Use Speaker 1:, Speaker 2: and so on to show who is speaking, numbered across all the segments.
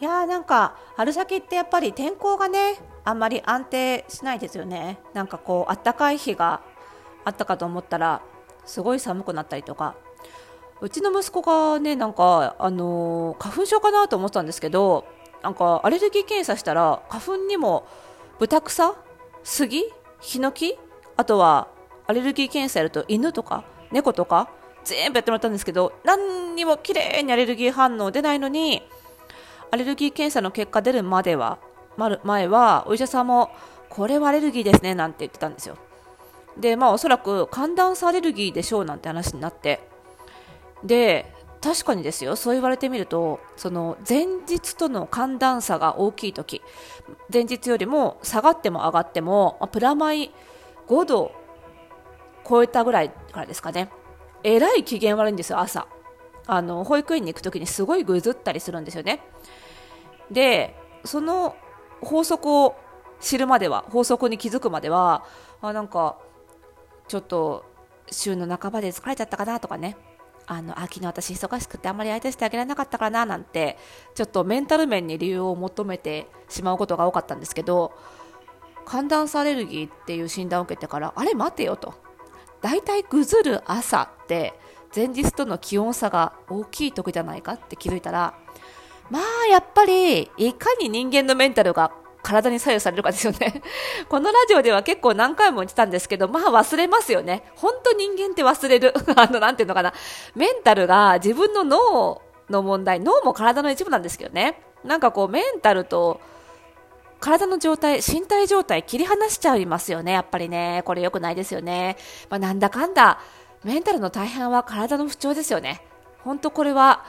Speaker 1: いやーなんか春先ってやっぱり天候がねあんまり安定しないですよね。なんかこうあったかい日があったかと思ったらすごい寒くなったりとか。うちの息子がねなんかあのー花粉症かなと思ってたんですけどなんかアレルギー検査したら花粉にも豚草杉ヒノキあとはアレルギー検査やると犬とか猫とか全部やってもらったんですけど何にも綺麗にアレルギー反応出ないのにアレルギー検査の結果出るまでは前はお医者さんもこれはアレルギーですねなんて言ってたんですよ。でまあおそらく寒暖差アレルギーでしょうなんて話になって。で確かにですよ。そう言われてみるとその前日との寒暖差が大きい時前日よりも下がっても上がってもプラマイ5度超えたぐらいからですかね。えらい機嫌悪いんですよ朝。あの保育園に行く時にすごいぐずったりするんですよね。でその法則を知るまでは法則に気づくまではあなんかちょっと週の半ばで疲れちゃったかなとかね。あのあ昨日私忙しくてあんまり相手してあげられなかったかななんてちょっとメンタル面に理由を求めてしまうことが多かったんですけど寒暖差アレルギーっていう診断を受けてからあれ待てよと。大体ぐずる朝って前日との気温差が大きい時じゃないかって気づいたらまあやっぱりいかに人間のメンタルが体に左右されるかですよね。このラジオでは結構何回も言ってたんですけど、まあ忘れますよね。本当人間って忘れる。あの、なんていうのかな。メンタルが自分の脳の問題、脳も体の一部なんですけどね。なんかこうメンタルと体の状態、身体状態切り離しちゃいますよね。やっぱりね。これ良くないですよね。まあなんだかんだ、メンタルの大半は体の不調ですよね。本当これは、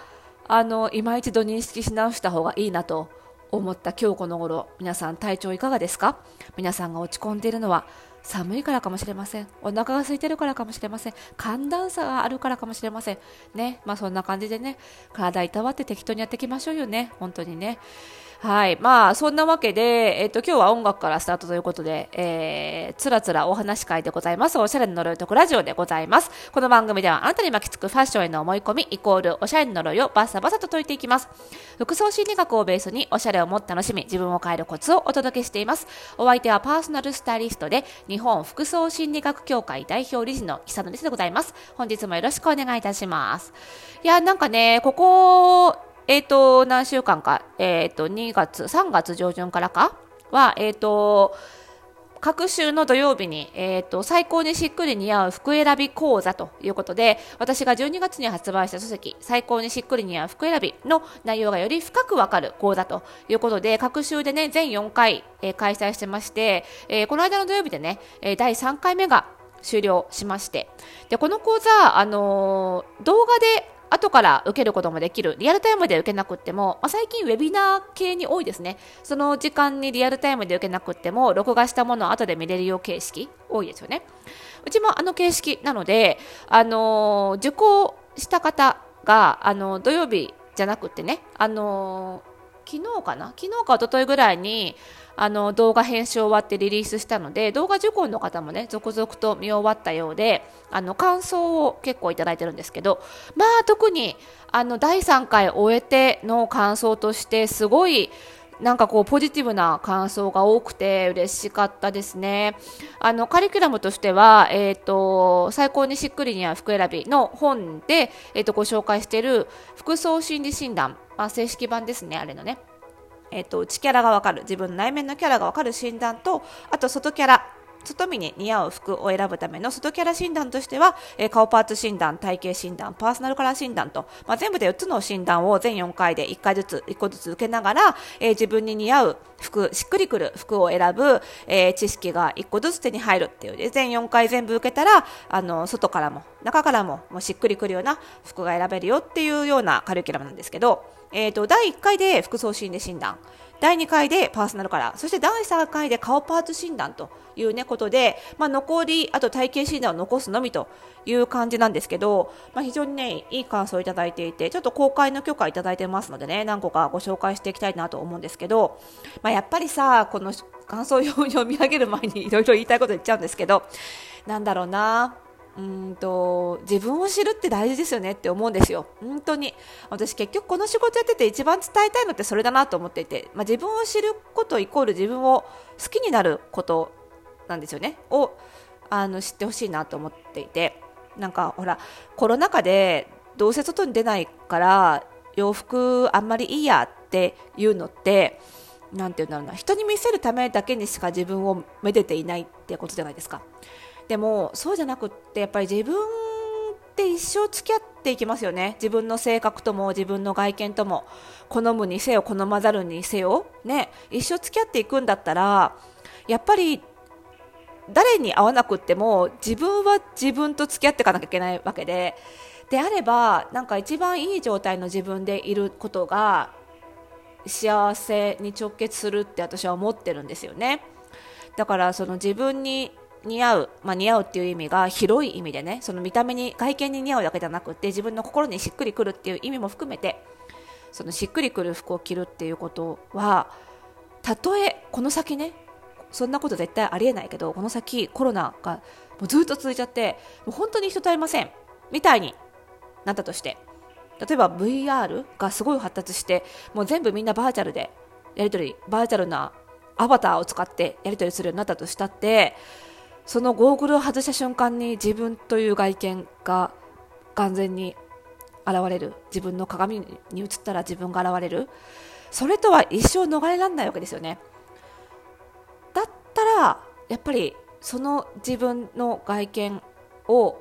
Speaker 1: あの、今一度認識し直した方がいいなと思った今日この頃。皆さん体調いかがですか？皆さんが落ち込んでいるのは寒いからかもしれません。お腹が空いてるからかもしれません。寒暖差があるからかもしれません。ね。まあそんな感じでね体いたわって適当にやっていきましょうよね。本当にね。はい。まあ、そんなわけで、えっ、と、今日は音楽からスタートということで、えー、つらつらお話会でございます。おしゃれの呪いとくラジオでございます。この番組では、あなたに巻きつくファッションへの思い込み、イコール、おしゃれの呪いをバサバサと解いていきます。服装心理学をベースに、おしゃれをもっと楽しみ、自分を変えるコツをお届けしています。お相手はパーソナルスタイリストで、日本服装心理学協会代表理事の久野ですでございます。本日もよろしくお願いいたします。いや、なんかね、ここ、えっ、と、何週間か、えっ、と、2月、3月上旬からか？は、えっ、と、各週の土曜日に、えっ、と、最高にしっくり似合う服選び講座ということで、私が12月に発売した書籍、最高にしっくり似合う服選びの内容がより深くわかる講座ということで、各週でね、全4回、えー開催してまして、えーこの間の土曜日でね、えー第3回目が終了しまして、で、この講座、あの動画で後から受けることもできる。リアルタイムで受けなくっても、まあ、最近ウェビナー系に多いですね。その時間にリアルタイムで受けなくっても録画したものを後で見れるよう形式多いですよね。うちもあの形式なので、あのー受講した方が、あの土曜日じゃなくってね、あのー昨日かな？昨日か一昨日ぐらいにあの動画編集終わってリリースしたので動画受講の方もね続々と見終わったようであの感想を結構いただいてるんですけどまあ特にあの第3回終えての感想としてすごいなんかこうポジティブな感想が多くて嬉しかったですね。あのカリキュラムとしては、えっ、と最高にしっくりに合う服選びの本でえっ、とご紹介している服装心理診断、まあ、正式版ですねあれのね。えっ、と内キャラがわかる。自分の内面のキャラがわかる診断とあと外キャラ。外見に似合う服を選ぶための外キャラ診断としては、えー顔パーツ診断、体型診断、パーソナルカラー診断と、まあ、全部で4つの診断を全4回で1回ずつ、1個ずつ受けながら、えー自分に似合う服、しっくりくる服を選ぶ、えー知識が1個ずつ手に入るっていうで、全4回全部受けたら、あの、外からも、中からも、もうしっくりくるような服が選べるよっていうようなカリキュラムなんですけど、えっ、と、第1回で服装心理診断、第2回でパーソナルカラー、そして第3回で顔パーツ診断という、ね、ことで、まあ、残り、あと体型診断を残すのみという感じなんですけど、まあ、非常に、ね、いい感想をいただいていて、ちょっと公開の許可いただいてますのでね、何個かご紹介していきたいなと思うんですけど、まあ、やっぱりさ、この感想を読み上げる前にいろいろ言いたいこと言っちゃうんですけど、なんだろうな、うんと自分を知るって大事ですよねって思うんですよ、本当に。私、結局この仕事やってて一番伝えたいのってそれだなと思っていて、まあ、自分を知ることイコール自分を好きになることなんですよね。をあの知ってほしいなと思っていて。なんかほらコロナ禍でどうせ外に出ないから洋服あんまりいいやっていうのってなていうんだろうな。人に見せるためだけにしか自分をめでていないってことじゃないですか。でもそうじゃなくってやっぱり自分って一生付き合っていきますよね。自分の性格とも自分の外見とも。好むにせよ好まざるにせよ。ね。一生付き合っていくんだったらやっぱり誰に会わなくっても自分は自分と付き合っていかなきゃいけないわけで。であればなんか一番いい状態の自分でいることが幸せに直結するって私は思ってるんですよね。だからその自分に似合う、まあ、似合うっていう意味が広い意味でねその見た目に外見に似合うだけじゃなくて自分の心にしっくりくるっていう意味も含めてそのしっくりくる服を着るっていうことはたとえこの先ねそんなこと絶対ありえないけどこの先コロナがもうずっと続いちゃってもう本当に人と会いませんみたいになったとして例えば VR がすごい発達してもう全部みんなバーチャルでやり取りバーチャルなアバターを使ってやり取りするようになったとしたってそのゴーグルを外した瞬間に自分という外見が完全に現れる。自分の鏡に映ったら自分が現れる。それとは一生逃れられないわけですよね。だったらやっぱりその自分の外見を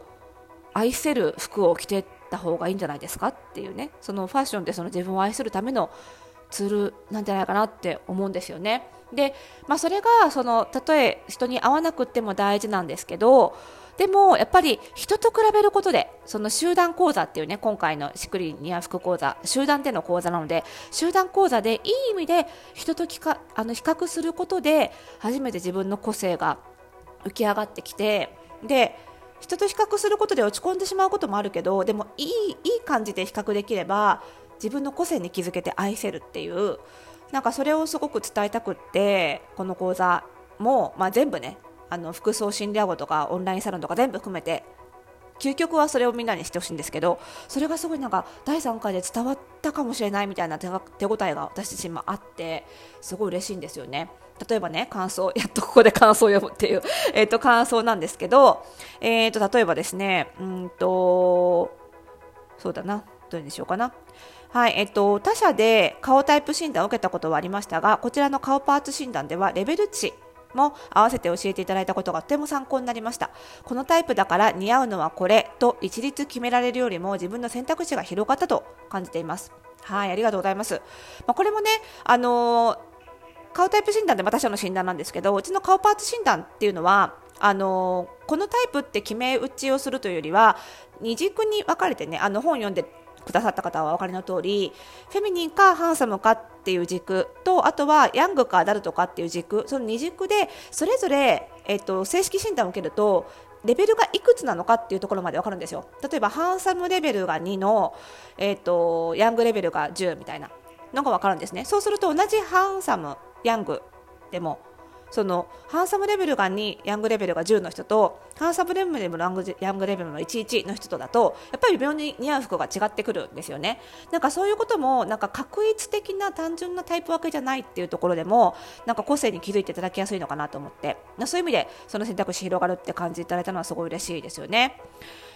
Speaker 1: 愛せる服を着てった方がいいんじゃないですかっていうね。そのファッションってその自分を愛するためのツールなんじゃないかなって思うんですよね。で、まあ、それがそのたとえ人に会わなくても大事なんですけどでもやっぱり人と比べることでその集団講座っていうね今回のしっくりニア服講座集団での講座なので集団講座でいい意味で人とかあの比較することで初めて自分の個性が浮き上がってきてで人と比較することで落ち込んでしまうこともあるけどでもいいいい感じで比較できれば自分の個性に気づけて愛せるっていうなんかそれをすごく伝えたくってこの講座も、まあ、全部ねあの服装診療後とかオンラインサロンとか全部含めて究極はそれをみんなにしてほしいんですけどそれがすごいなんか第3回で伝わったかもしれないみたいな手応えが私自身もあってすごい嬉しいんですよね。例えばね、感想、やっとここで感想を読むっていう、えっ、と、感想なんですけど、えっ、ー、と、例えばですね、うんと、そうだな、どれにしようかな。はい、えっと、他社で顔タイプ診断を受けたことはありましたが、こちらの顔パーツ診断ではレベル値も合わせて教えていただいたことがとても参考になりました。このタイプだから似合うのはこれと一律決められるよりも自分の選択肢が広がったと感じています。はい、ありがとうございます。まあ、これもね、あのー顔タイプ診断で私の診断なんですけどうちの顔パーツ診断っていうのはあのこのタイプって決め打ちをするというよりは二軸に分かれてねあの本読んでくださった方はお分かりの通りフェミニンかハンサムかっていう軸とあとはヤングかダルトかっていう軸その二軸でそれぞれ、えっと、正式診断を受けるとレベルがいくつなのかっていうところまで分かるんですよ。例えばハンサムレベルが2の、えっと、ヤングレベルが10みたいなのが分かるんですね。そうすると同じハンサムヤングでもそのハンサムレベルが2ヤングレベルが10の人とハンサムレベルのヤングレベルの11の人とだとやっぱり微妙に似合う服が違ってくるんですよねなんかそういうこともなんか確一的な単純なタイプ分けじゃないっていうところでもなんか個性に気づいていただきやすいのかなと思ってそういう意味でその選択肢広がるって感じていただいたのはすごい嬉しいですよね。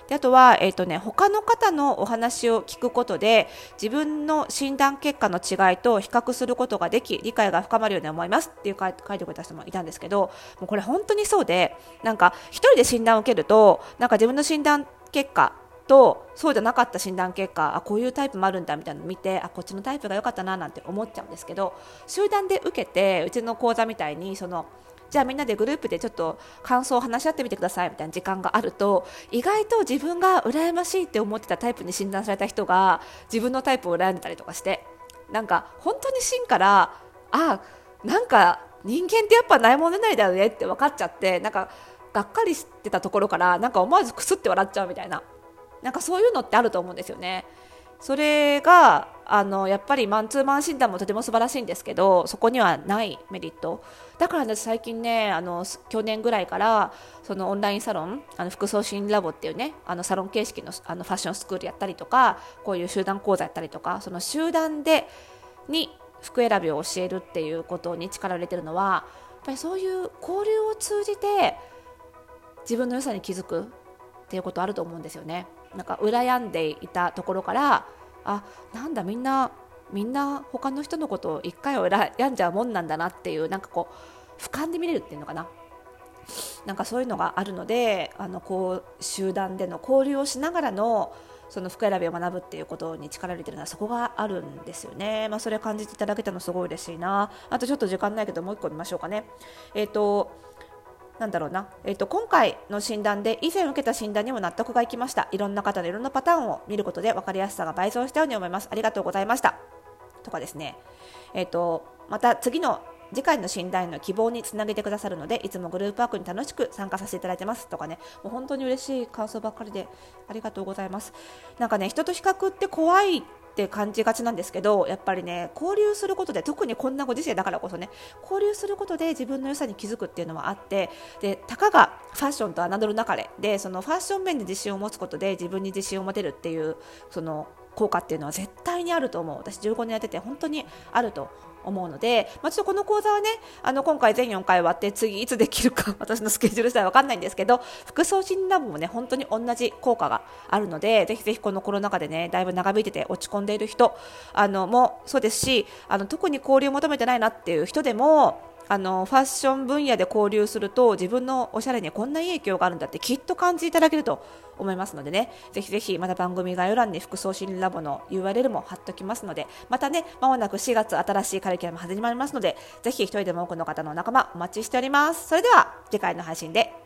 Speaker 1: であとは、えーとね、他の方のお話を聞くことで自分の診断結果の違いと比較することができ理解が深まるように思いますっていう書いてくれた人もいたんですけどもうこれ本当にそうでなんか1人で診断を受けるとなんか自分の診断結果とそうじゃなかった診断結果あこういうタイプもあるんだみたいなのを見てあこっちのタイプが良かったななんて思っちゃうんですけど集団で受けてうちの講座みたいにそのじゃあみんなでグループでちょっと感想を話し合ってみてくださいみたいな時間があると意外と自分が羨ましいって思ってたタイプに診断された人が自分のタイプを羨んでたりとかしてなんか本当に芯からあなんか人間ってやっぱないものないだよねって分かっちゃってなんかがっかりしてたところからなんか思わずくすって笑っちゃうみたいななんかそういうのってあると思うんですよね。それがあのやっぱりマンツーマン診断もとても素晴らしいんですけどそこにはないメリットだから私最近ねあの去年ぐらいからそのオンラインサロンあの服装診ラボっていうねあのサロン形式のあのファッションスクールやったりとかこういう集団講座やったりとかその集団でに服選びを教えるっていうことに力を入れてるのはやっぱりそういう交流を通じて自分の良さに気づくっていうことあると思うんですよね。なんか羨んでいたところからあなんだみんなみんな他の人のことを一回は病んじゃうもんなんだなっていうなんかこう俯瞰で見れるっていうのかななんかそういうのがあるのであのこう集団での交流をしながらのその服選びを学ぶっていうことに力を入れてるのはそこがあるんですよね。まあ、それ感じていただけたのすごい嬉しいな。あとちょっと時間ないけどもう一個見ましょうかね。えっ、ー、となんだろうな、えーと、今回の診断で以前受けた診断にも納得がいきました。いろんな方のいろんなパターンを見ることで分かりやすさが倍増したように思います。ありがとうございました。とかですね、えーと、また次の次回の診断の希望につなげてくださるのでいつもグループワークに楽しく参加させていただいてます。とかね。もう本当に嬉しい感想ばっかりでありがとうございます。なんかね人と比較って怖いって感じがちなんですけどやっぱりね交流することで特にこんなご時世だからこそね交流することで自分の良さに気づくっていうのはあってでたかがファッションと侮るなかれ。でそのファッション面で自信を持つことで自分に自信を持てるっていうその効果っていうのは絶対にあると思う。私15年やってて本当にあると思うので、まあ、ちょっとこの講座はねあの今回全4回終わって次いつできるか 私のスケジュールさえ分かんないんですけど服装診断もね本当に同じ効果があるのでぜひぜひこのコロナ禍でねだいぶ長引いてて落ち込んでいる人あのもそうですしあの特に交流を求めてないなっていう人でもあのファッション分野で交流すると自分のおしゃれにこんないい影響があるんだってきっと感じいただけると思いますのでね。ぜひぜひまた番組概要欄に服装心理ラボの URL も貼っておきますのでまたねまもなく4月新しいカリキュラム始まりますのでぜひ1人でも多くの方の仲間お待ちしております。それでは次回の配信で